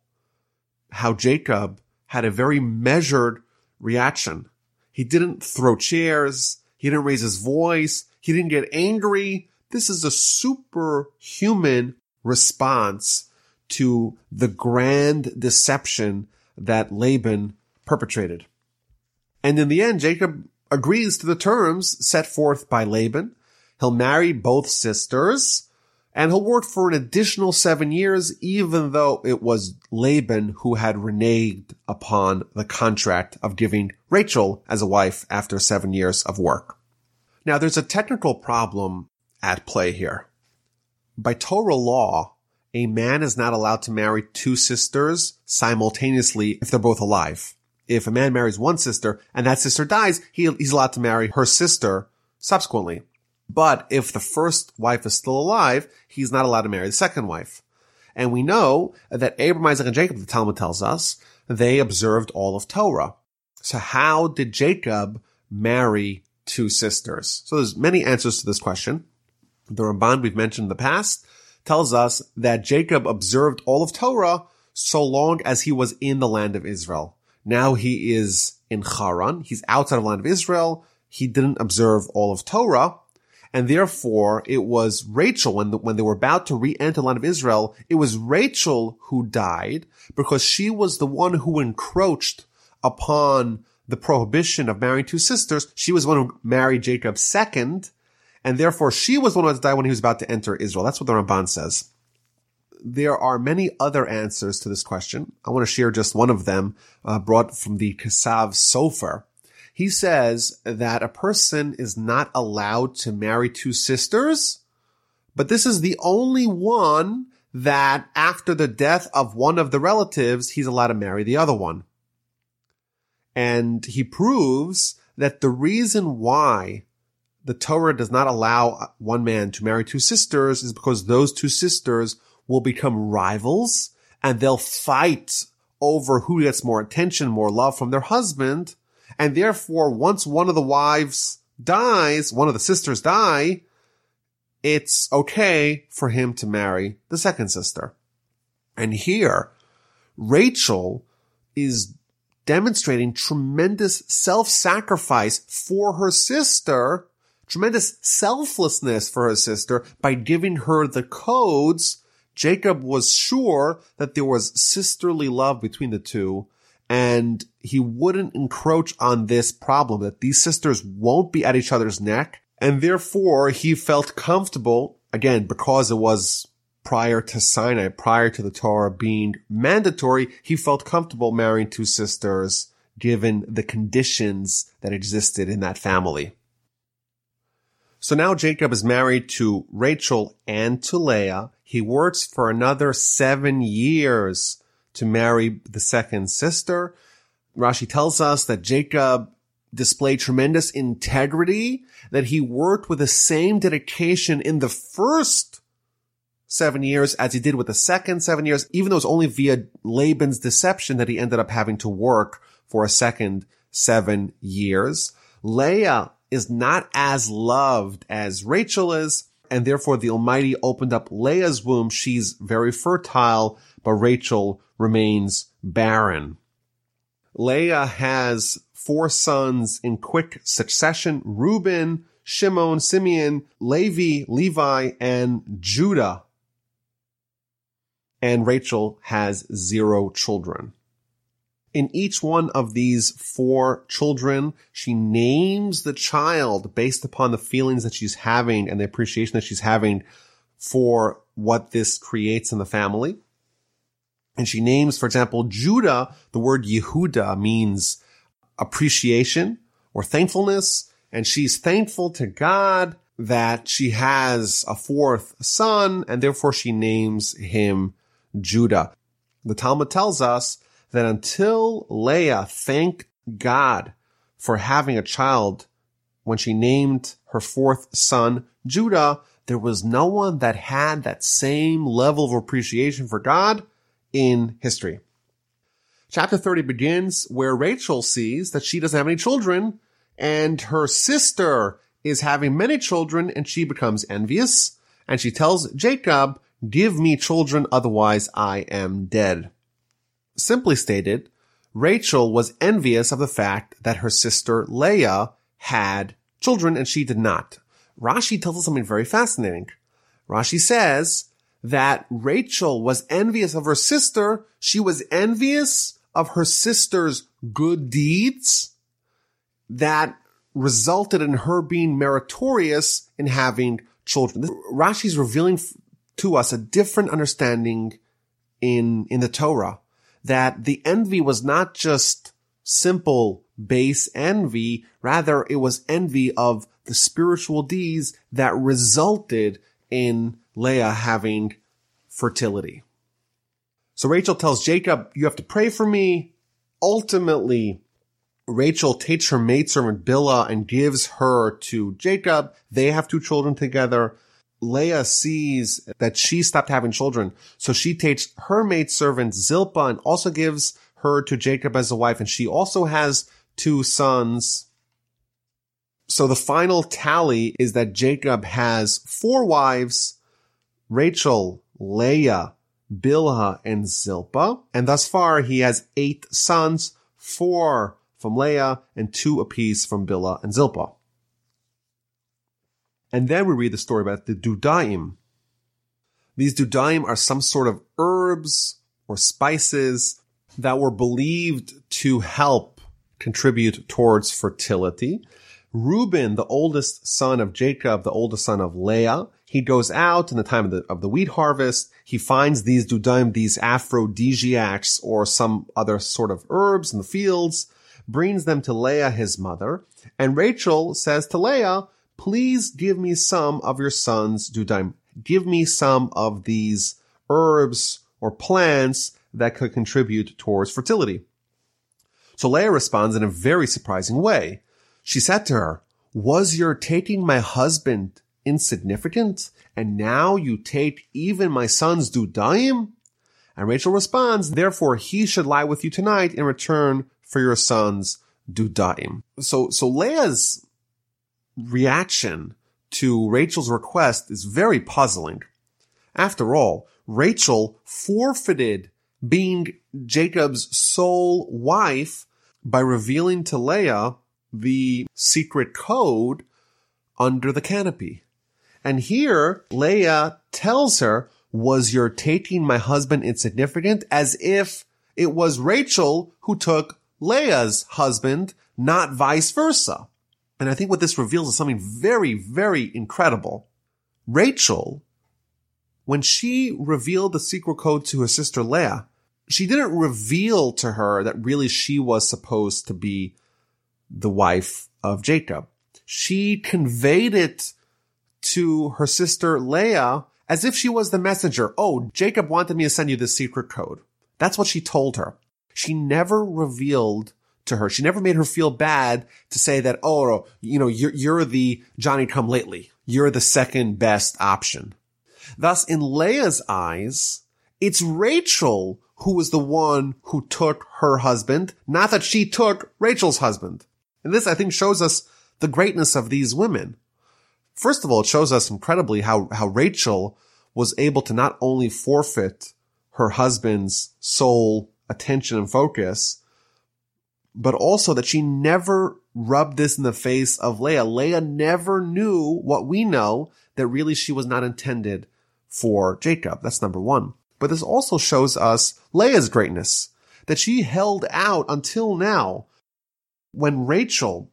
how Jacob had a very measured reaction. He didn't throw chairs. He didn't raise his voice. He didn't get angry. This is a superhuman response to the grand deception that Laban perpetrated. And in the end, Jacob agrees to the terms set forth by Laban. He'll marry both sisters and he'll work for an additional seven years, even though it was Laban who had reneged upon the contract of giving Rachel as a wife after seven years of work. Now there's a technical problem at play here. By Torah law, a man is not allowed to marry two sisters simultaneously if they're both alive. If a man marries one sister and that sister dies, he, he's allowed to marry her sister subsequently. But if the first wife is still alive, he's not allowed to marry the second wife. And we know that Abraham, Isaac, and Jacob, the Talmud tells us, they observed all of Torah. So how did Jacob marry two sisters? So there's many answers to this question. The Ramban we've mentioned in the past tells us that Jacob observed all of Torah so long as he was in the land of Israel. Now he is in Haran. He's outside of the land of Israel. He didn't observe all of Torah. And therefore, it was Rachel, when, the, when they were about to re-enter the land of Israel, it was Rachel who died because she was the one who encroached upon the prohibition of marrying two sisters. She was one who married Jacob second, and therefore she was the one who had to die when he was about to enter Israel. That's what the Ramban says. There are many other answers to this question. I want to share just one of them, uh, brought from the Kesav Sofer he says that a person is not allowed to marry two sisters, but this is the only one that after the death of one of the relatives, he's allowed to marry the other one. And he proves that the reason why the Torah does not allow one man to marry two sisters is because those two sisters will become rivals and they'll fight over who gets more attention, more love from their husband. And therefore, once one of the wives dies, one of the sisters die, it's okay for him to marry the second sister. And here, Rachel is demonstrating tremendous self-sacrifice for her sister, tremendous selflessness for her sister by giving her the codes. Jacob was sure that there was sisterly love between the two and he wouldn't encroach on this problem that these sisters won't be at each other's neck. And therefore he felt comfortable again because it was prior to Sinai, prior to the Torah being mandatory, he felt comfortable marrying two sisters given the conditions that existed in that family. So now Jacob is married to Rachel and to Leah. He works for another seven years to marry the second sister. Rashi tells us that Jacob displayed tremendous integrity, that he worked with the same dedication in the first seven years as he did with the second seven years, even though it was only via Laban's deception that he ended up having to work for a second seven years. Leah is not as loved as Rachel is, and therefore the Almighty opened up Leah's womb. She's very fertile, but Rachel remains barren. Leah has four sons in quick succession, Reuben, Shimon, Simeon, Levi, Levi, and Judah. And Rachel has zero children. In each one of these four children, she names the child based upon the feelings that she's having and the appreciation that she's having for what this creates in the family. And she names, for example, Judah, the word Yehuda means appreciation or thankfulness. And she's thankful to God that she has a fourth son and therefore she names him Judah. The Talmud tells us that until Leah thanked God for having a child when she named her fourth son Judah, there was no one that had that same level of appreciation for God in history. Chapter 30 begins where Rachel sees that she doesn't have any children and her sister is having many children and she becomes envious and she tells Jacob, give me children, otherwise I am dead. Simply stated, Rachel was envious of the fact that her sister Leah had children and she did not. Rashi tells us something very fascinating. Rashi says that Rachel was envious of her sister. She was envious of her sister's good deeds that resulted in her being meritorious in having children. Rashi is revealing to us a different understanding in, in the Torah that the envy was not just simple base envy. Rather, it was envy of the spiritual deeds that resulted in Leah having fertility. So Rachel tells Jacob, you have to pray for me. Ultimately, Rachel takes her maidservant Bilhah and gives her to Jacob. They have two children together. Leah sees that she stopped having children. So she takes her maidservant Zilpah and also gives her to Jacob as a wife. And she also has two sons. So the final tally is that Jacob has four wives, Rachel, Leah, Bilhah, and Zilpah. And thus far he has eight sons, four from Leah and two apiece from Bilhah and Zilpah. And then we read the story about the Dudaim. These Dudaim are some sort of herbs or spices that were believed to help contribute towards fertility. Reuben, the oldest son of Jacob, the oldest son of Leah, he goes out in the time of the, of the wheat harvest. He finds these dudaim, these aphrodisiacs or some other sort of herbs in the fields, brings them to Leah, his mother. And Rachel says to Leah, please give me some of your son's dudaim. Give me some of these herbs or plants that could contribute towards fertility. So Leah responds in a very surprising way. She said to her, was your taking my husband insignificant? And now you take even my son's dudaim? And Rachel responds, therefore he should lie with you tonight in return for your son's dudaim. So, so Leah's reaction to Rachel's request is very puzzling. After all, Rachel forfeited being Jacob's sole wife by revealing to Leah the secret code under the canopy. And here, Leah tells her, was your taking my husband insignificant? As if it was Rachel who took Leah's husband, not vice versa. And I think what this reveals is something very, very incredible. Rachel, when she revealed the secret code to her sister Leah, she didn't reveal to her that really she was supposed to be the wife of Jacob. She conveyed it to her sister Leah as if she was the messenger. Oh, Jacob wanted me to send you the secret code. That's what she told her. She never revealed to her. She never made her feel bad to say that, oh, you know, you're, you're the Johnny come lately. You're the second best option. Thus, in Leah's eyes, it's Rachel who was the one who took her husband, not that she took Rachel's husband. And this, I think, shows us the greatness of these women. First of all, it shows us incredibly how, how Rachel was able to not only forfeit her husband's sole attention and focus, but also that she never rubbed this in the face of Leah. Leah never knew what we know that really she was not intended for Jacob. That's number one. But this also shows us Leah's greatness, that she held out until now. When Rachel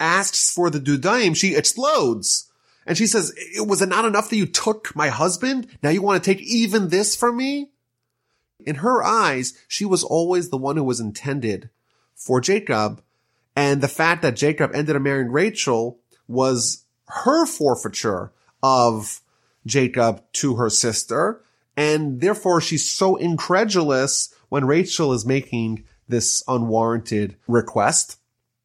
asks for the dudaim, she explodes. And she says, was it not enough that you took my husband? Now you want to take even this from me? In her eyes, she was always the one who was intended for Jacob. And the fact that Jacob ended up marrying Rachel was her forfeiture of Jacob to her sister. And therefore she's so incredulous when Rachel is making this unwarranted request.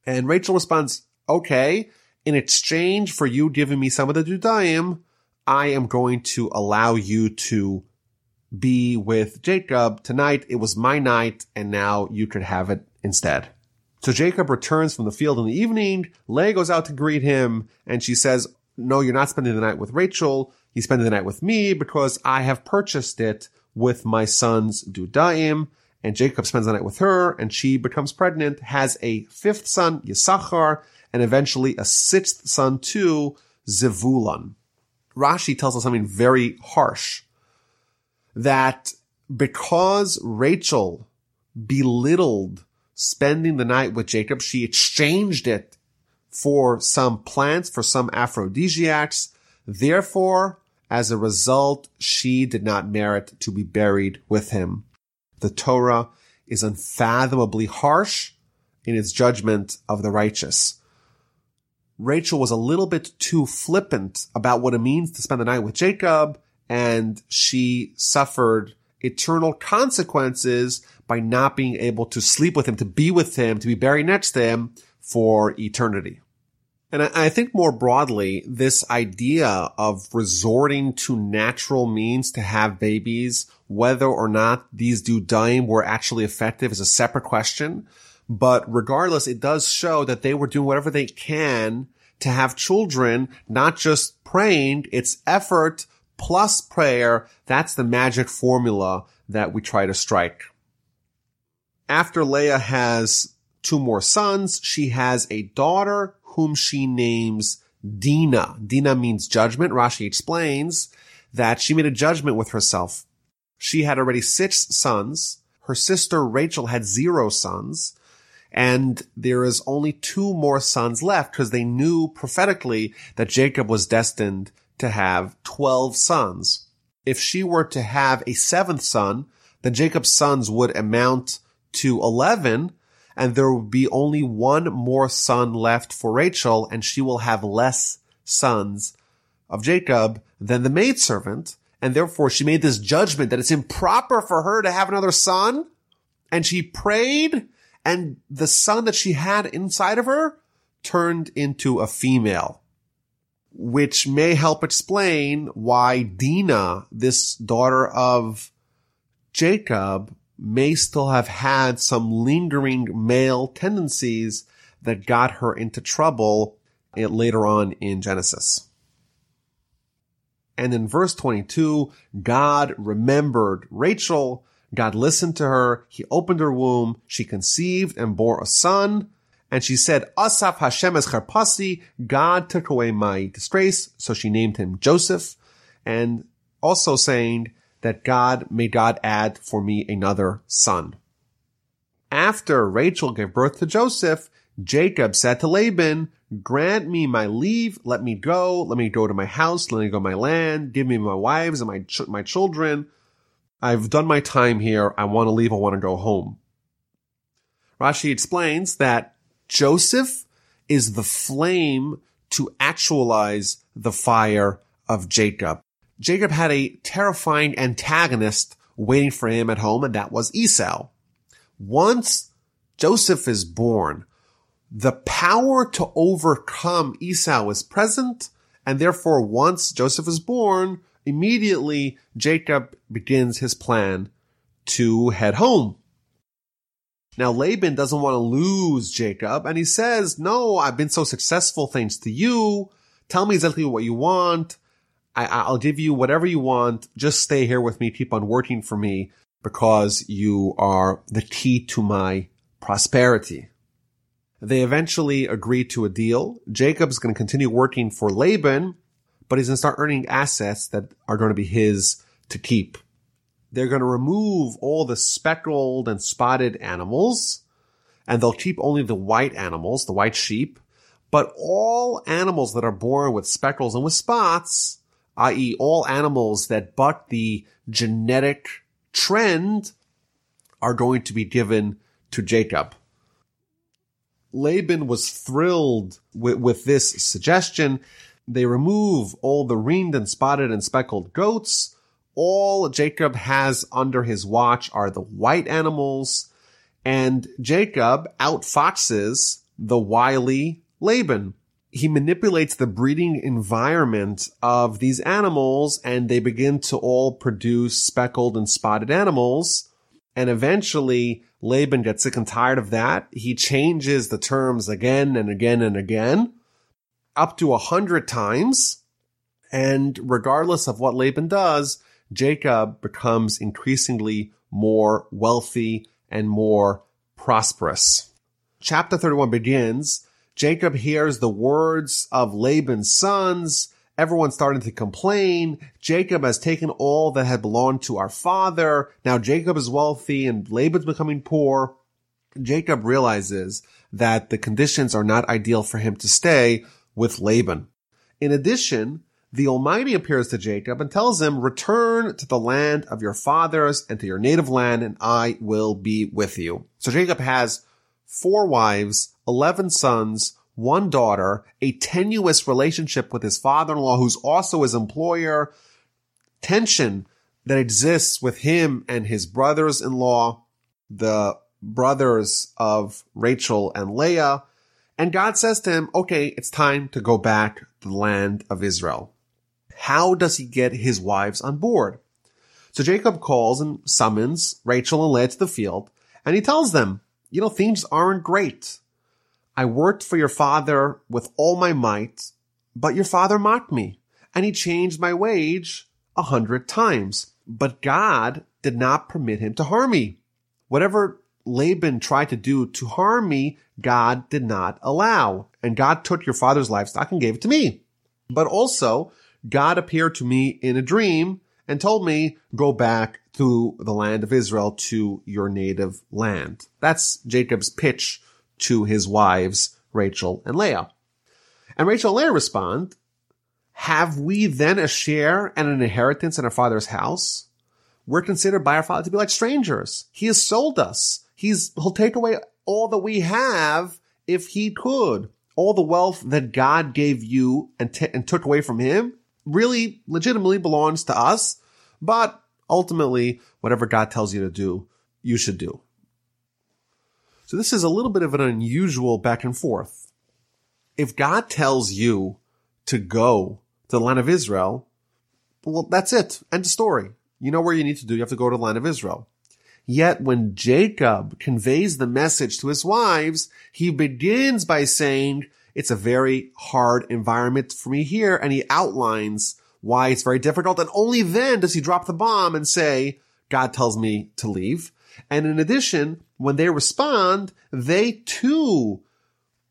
And Rachel responds, okay, in exchange for you giving me some of the Dudaim, I am going to allow you to be with Jacob tonight. It was my night and now you could have it instead. So Jacob returns from the field in the evening. Leah goes out to greet him and she says, no, you're not spending the night with Rachel. He's spending the night with me because I have purchased it with my son's Dudaim. And Jacob spends the night with her and she becomes pregnant, has a fifth son, Yisachar, and eventually a sixth son too, Zevulun. Rashi tells us something very harsh that because Rachel belittled spending the night with Jacob, she exchanged it for some plants, for some aphrodisiacs. Therefore, as a result, she did not merit to be buried with him. The Torah is unfathomably harsh in its judgment of the righteous. Rachel was a little bit too flippant about what it means to spend the night with Jacob, and she suffered eternal consequences by not being able to sleep with him, to be with him, to be buried next to him for eternity. And I, think more broadly, this idea of resorting to natural means to have babies, whether or not these dudaim were actually effective is a separate question. But regardless, it does show that they were doing whatever they can to have children, not just praying, it's effort plus prayer. That's the magic formula that we try to strike. After Leah has two more sons, she has a daughter whom she names Dina. Dina means judgment. Rashi explains that she made a judgment with herself. She had already six sons. Her sister Rachel had zero sons. And there is only two more sons left because they knew prophetically that Jacob was destined to have 12 sons. If she were to have a seventh son, then Jacob's sons would amount to 11 and there will be only one more son left for Rachel, and she will have less sons of Jacob than the maidservant. And therefore she made this judgment that it's improper for her to have another son. And she prayed and the son that she had inside of her turned into a female, which may help explain why Dinah, this daughter of Jacob, may still have had some lingering male tendencies that got her into trouble eh, later on in Genesis. And in verse 22, God remembered Rachel. God listened to her. He opened her womb. She conceived and bore a son. And she said, Asaf Hashem es charpasi. God took away my disgrace. So she named him Joseph. And also saying, that God, may God add for me another son. After Rachel gave birth to Joseph, Jacob said to Laban, grant me my leave, let me go, let me go to my house, let me go to my land, give me my wives and my, ch- my children. I've done my time here. I want to leave. I want to go home. Rashi explains that Joseph is the flame to actualize the fire of Jacob. Jacob had a terrifying antagonist waiting for him at home, and that was Esau. Once Joseph is born, the power to overcome Esau is present, and therefore once Joseph is born, immediately Jacob begins his plan to head home. Now Laban doesn't want to lose Jacob, and he says, no, I've been so successful thanks to you. Tell me exactly what you want. I, will give you whatever you want. Just stay here with me. Keep on working for me because you are the key to my prosperity. They eventually agree to a deal. Jacob's going to continue working for Laban, but he's going to start earning assets that are going to be his to keep. They're going to remove all the speckled and spotted animals and they'll keep only the white animals, the white sheep, but all animals that are born with speckles and with spots i.e. all animals that buck the genetic trend are going to be given to Jacob. Laban was thrilled with, with this suggestion. They remove all the ringed and spotted and speckled goats. All Jacob has under his watch are the white animals and Jacob outfoxes the wily Laban he manipulates the breeding environment of these animals and they begin to all produce speckled and spotted animals. And eventually Laban gets sick and tired of that. He changes the terms again and again and again, up to a hundred times. And regardless of what Laban does, Jacob becomes increasingly more wealthy and more prosperous. Chapter 31 begins. Jacob hears the words of Laban's sons. Everyone's starting to complain. Jacob has taken all that had belonged to our father. Now Jacob is wealthy and Laban's becoming poor. Jacob realizes that the conditions are not ideal for him to stay with Laban. In addition, the Almighty appears to Jacob and tells him, return to the land of your fathers and to your native land and I will be with you. So Jacob has four wives, 11 sons, one daughter, a tenuous relationship with his father-in-law who's also his employer, tension that exists with him and his brothers-in-law, the brothers of Rachel and Leah. And God says to him, okay, it's time to go back to the land of Israel. How does he get his wives on board? So Jacob calls and summons Rachel and Leah to the field, and he tells them, you know, things aren't great. I worked for your father with all my might, but your father mocked me, and he changed my wage a hundred times. But God did not permit him to harm me. Whatever Laban tried to do to harm me, God did not allow. And God took your father's livestock and gave it to me. But also, God appeared to me in a dream and told me, go back to the land of Israel to your native land. That's Jacob's pitch to his wives, Rachel and Leah. And Rachel and Leah respond, have we then a share and an inheritance in our father's house? We're considered by our father to be like strangers. He has sold us. He's, he'll take away all that we have if he could. All the wealth that God gave you and, t- and took away from him really legitimately belongs to us, but ultimately, whatever God tells you to do, you should do. So this is a little bit of an unusual back and forth. If God tells you to go to the land of Israel, well, that's it. End of story. You know where you need to do. You have to go to the land of Israel. Yet when Jacob conveys the message to his wives, he begins by saying, it's a very hard environment for me here. And he outlines why it's very difficult. And only then does he drop the bomb and say, God tells me to leave. And in addition, when they respond, they too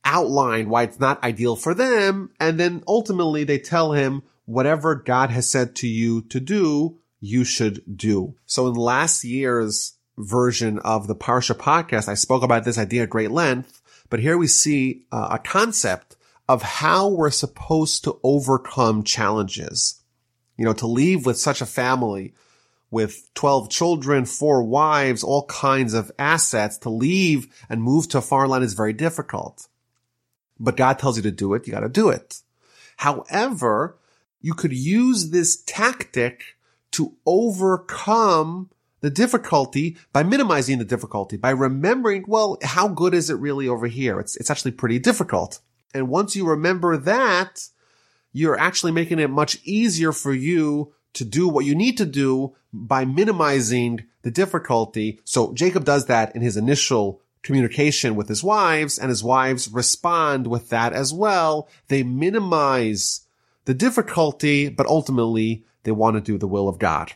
outline why it's not ideal for them. And then ultimately they tell him whatever God has said to you to do, you should do. So in last year's version of the Parsha podcast, I spoke about this idea at great length. But here we see uh, a concept of how we're supposed to overcome challenges. You know, to leave with such a family with 12 children, four wives, all kinds of assets, to leave and move to a foreign land is very difficult. But God tells you to do it, you gotta do it. However, you could use this tactic to overcome the difficulty by minimizing the difficulty, by remembering, well, how good is it really over here? It's, it's actually pretty difficult. And once you remember that, you're actually making it much easier for you to do what you need to do by minimizing the difficulty. So Jacob does that in his initial communication with his wives and his wives respond with that as well. They minimize the difficulty, but ultimately they want to do the will of God.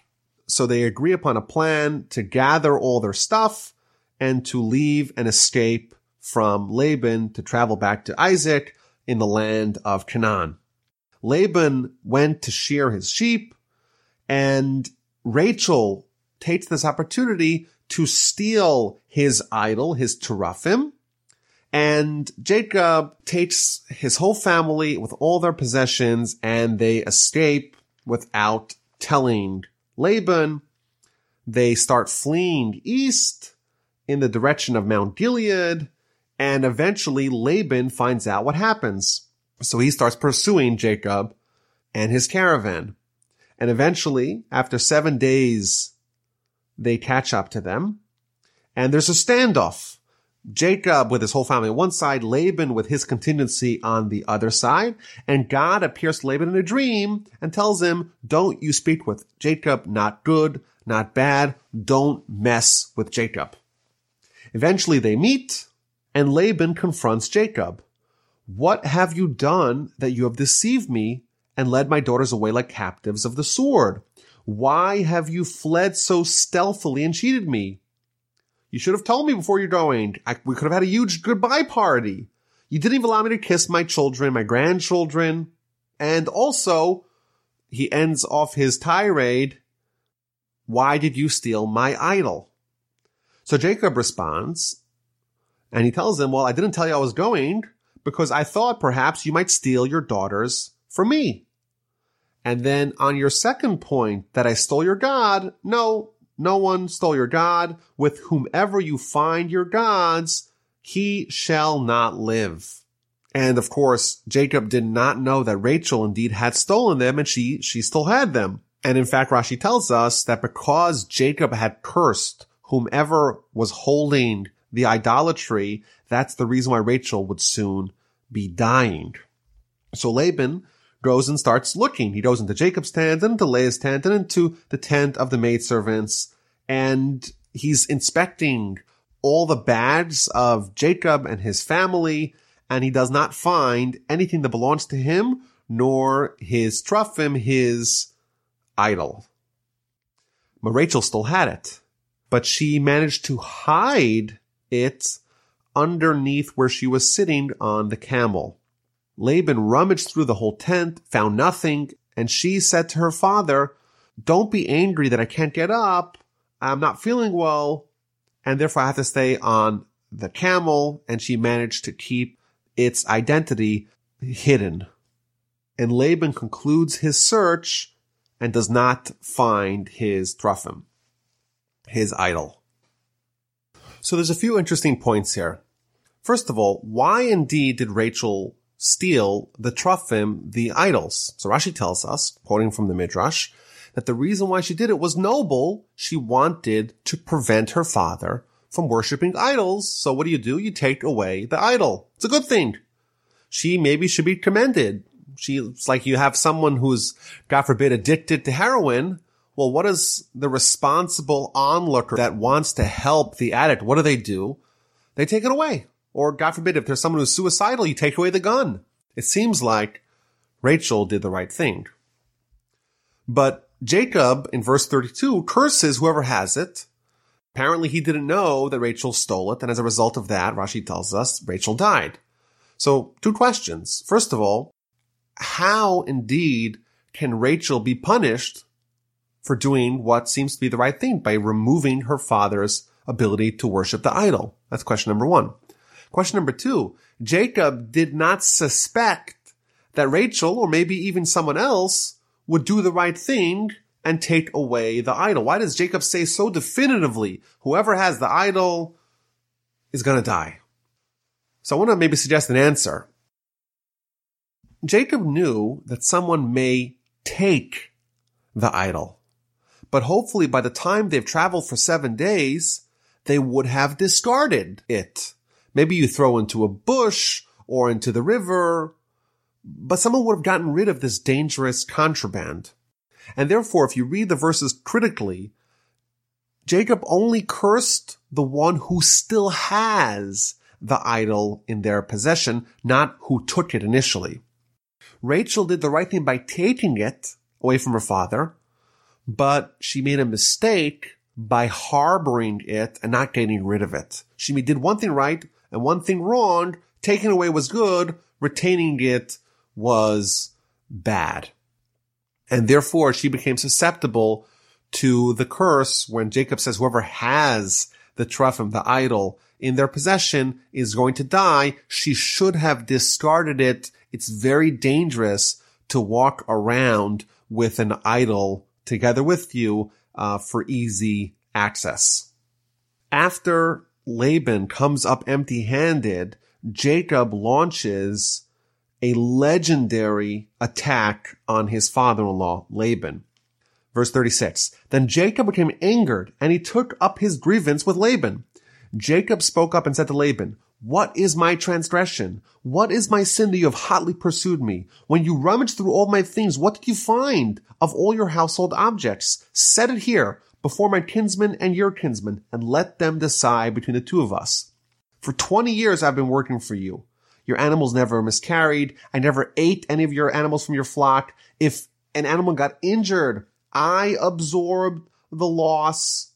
So they agree upon a plan to gather all their stuff and to leave and escape from Laban to travel back to Isaac in the land of Canaan. Laban went to shear his sheep and Rachel takes this opportunity to steal his idol, his teraphim. And Jacob takes his whole family with all their possessions and they escape without telling Laban. They start fleeing east in the direction of Mount Gilead. And eventually Laban finds out what happens. So he starts pursuing Jacob and his caravan. And eventually, after seven days, they catch up to them. And there's a standoff Jacob with his whole family on one side, Laban with his contingency on the other side, and God appears to Laban in a dream and tells him, don't you speak with Jacob, not good, not bad, don't mess with Jacob. Eventually they meet, and Laban confronts Jacob. What have you done that you have deceived me and led my daughters away like captives of the sword? Why have you fled so stealthily and cheated me? You should have told me before you're going. I, we could have had a huge goodbye party. You didn't even allow me to kiss my children, my grandchildren. And also, he ends off his tirade. Why did you steal my idol? So Jacob responds and he tells them, well, I didn't tell you I was going because I thought perhaps you might steal your daughters from me. And then on your second point that I stole your God, no, no one stole your God. With whomever you find your gods, he shall not live. And of course, Jacob did not know that Rachel indeed had stolen them and she, she still had them. And in fact, Rashi tells us that because Jacob had cursed whomever was holding the idolatry, that's the reason why Rachel would soon be dying. So Laban goes and starts looking. He goes into Jacob's tent and into Leah's tent and into the tent of the maidservants and he's inspecting all the bags of Jacob and his family and he does not find anything that belongs to him nor his Truphim, his idol. But Rachel still had it, but she managed to hide it underneath where she was sitting on the camel. Laban rummaged through the whole tent, found nothing, and she said to her father, don't be angry that I can't get up. I'm not feeling well, and therefore I have to stay on the camel, and she managed to keep its identity hidden. And Laban concludes his search and does not find his Truphim, his idol. So there's a few interesting points here. First of all, why indeed did Rachel steal the Truphim, the idols? So Rashi tells us, quoting from the Midrash, that the reason why she did it was noble. She wanted to prevent her father from worshiping idols. So what do you do? You take away the idol. It's a good thing. She maybe should be commended. She's like you have someone who's, God forbid, addicted to heroin well, what is the responsible onlooker that wants to help the addict? What do they do? They take it away. Or God forbid, if there's someone who's suicidal, you take away the gun. It seems like Rachel did the right thing. But Jacob in verse 32 curses whoever has it. Apparently he didn't know that Rachel stole it. And as a result of that, Rashi tells us Rachel died. So two questions. First of all, how indeed can Rachel be punished for doing what seems to be the right thing by removing her father's ability to worship the idol? That's question number one. Question number two, Jacob did not suspect that Rachel or maybe even someone else would do the right thing and take away the idol. Why does Jacob say so definitively, whoever has the idol is going to die? So I want to maybe suggest an answer. Jacob knew that someone may take the idol. But hopefully by the time they've traveled for seven days, they would have discarded it. Maybe you throw into a bush or into the river, but someone would have gotten rid of this dangerous contraband. And therefore, if you read the verses critically, Jacob only cursed the one who still has the idol in their possession, not who took it initially. Rachel did the right thing by taking it away from her father, but she made a mistake by harboring it and not getting rid of it. She did one thing right and one thing wrong. Taking away was good. Retaining it was bad. And therefore she became susceptible to the curse when Jacob says whoever has the Truphim, the idol, in their possession is going to die. She should have discarded it. It's very dangerous to walk around with an idol together with you uh, for easy access. After Laban comes up empty handed, Jacob launches a legendary attack on his father-in-law, Laban. Verse 36. Then Jacob became angered and he took up his grievance with Laban. Jacob spoke up and said to Laban, what is my transgression? What is my sin that you have hotly pursued me? When you rummaged through all my things, what did you find of all your household objects? Set it here before my kinsmen and your kinsmen and let them decide between the two of us. For 20 years I've been working for you. Your animals never miscarried. I never ate any of your animals from your flock. If an animal got injured, I absorbed the loss.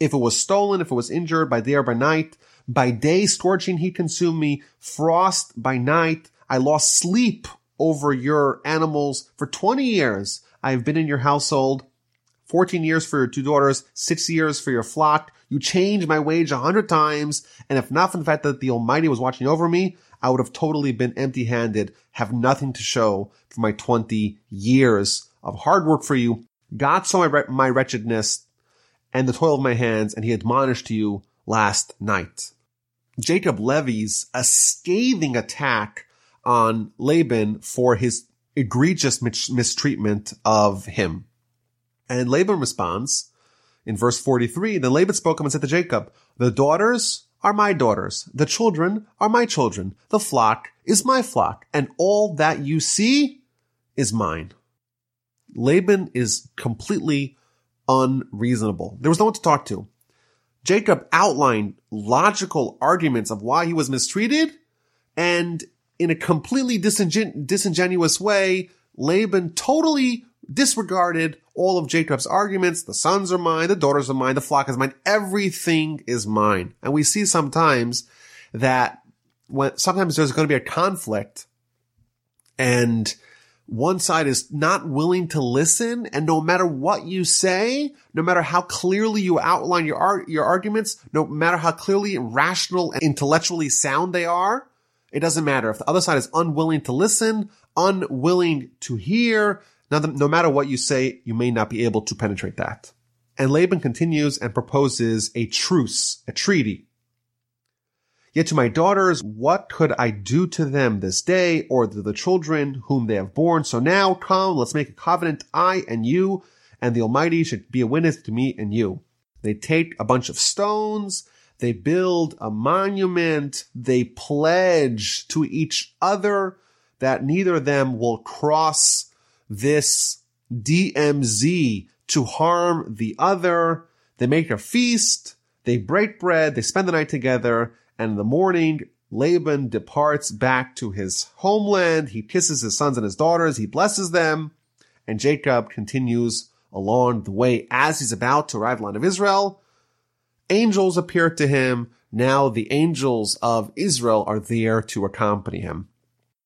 If it was stolen, if it was injured by day or by night, by day, scorching heat consumed me. Frost by night. I lost sleep over your animals. For 20 years, I have been in your household. 14 years for your two daughters, six years for your flock. You changed my wage a hundred times. And if not for the fact that the Almighty was watching over me, I would have totally been empty handed, have nothing to show for my 20 years of hard work for you. God saw my, my wretchedness and the toil of my hands, and he admonished you last night. Jacob levies a scathing attack on Laban for his egregious mistreatment of him. And Laban responds in verse 43, then Laban spoke and said to Jacob, the daughters are my daughters, the children are my children, the flock is my flock, and all that you see is mine. Laban is completely unreasonable. There was no one to talk to. Jacob outlined logical arguments of why he was mistreated, and in a completely disingen- disingenuous way, Laban totally disregarded all of Jacob's arguments. The sons are mine, the daughters are mine, the flock is mine, everything is mine. And we see sometimes that when sometimes there's going to be a conflict and one side is not willing to listen and no matter what you say, no matter how clearly you outline your, your arguments, no matter how clearly rational and intellectually sound they are, it doesn't matter. If the other side is unwilling to listen, unwilling to hear, now, no matter what you say, you may not be able to penetrate that. And Laban continues and proposes a truce, a treaty. Yet to my daughters, what could I do to them this day or to the children whom they have borne? So now come, let's make a covenant, I and you, and the Almighty should be a witness to me and you. They take a bunch of stones, they build a monument, they pledge to each other that neither of them will cross this DMZ to harm the other. They make a feast, they break bread, they spend the night together, and in the morning, Laban departs back to his homeland. He kisses his sons and his daughters. He blesses them. And Jacob continues along the way as he's about to arrive land of Israel. Angels appear to him. Now the angels of Israel are there to accompany him.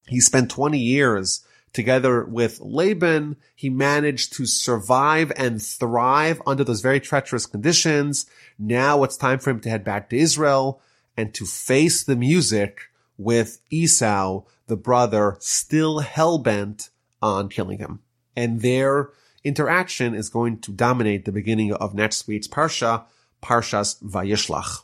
He spent 20 years together with Laban. He managed to survive and thrive under those very treacherous conditions. Now it's time for him to head back to Israel and to face the music with Esau, the brother, still hell-bent on killing him. And their interaction is going to dominate the beginning of next week's Parsha, Parshas Vayishlach.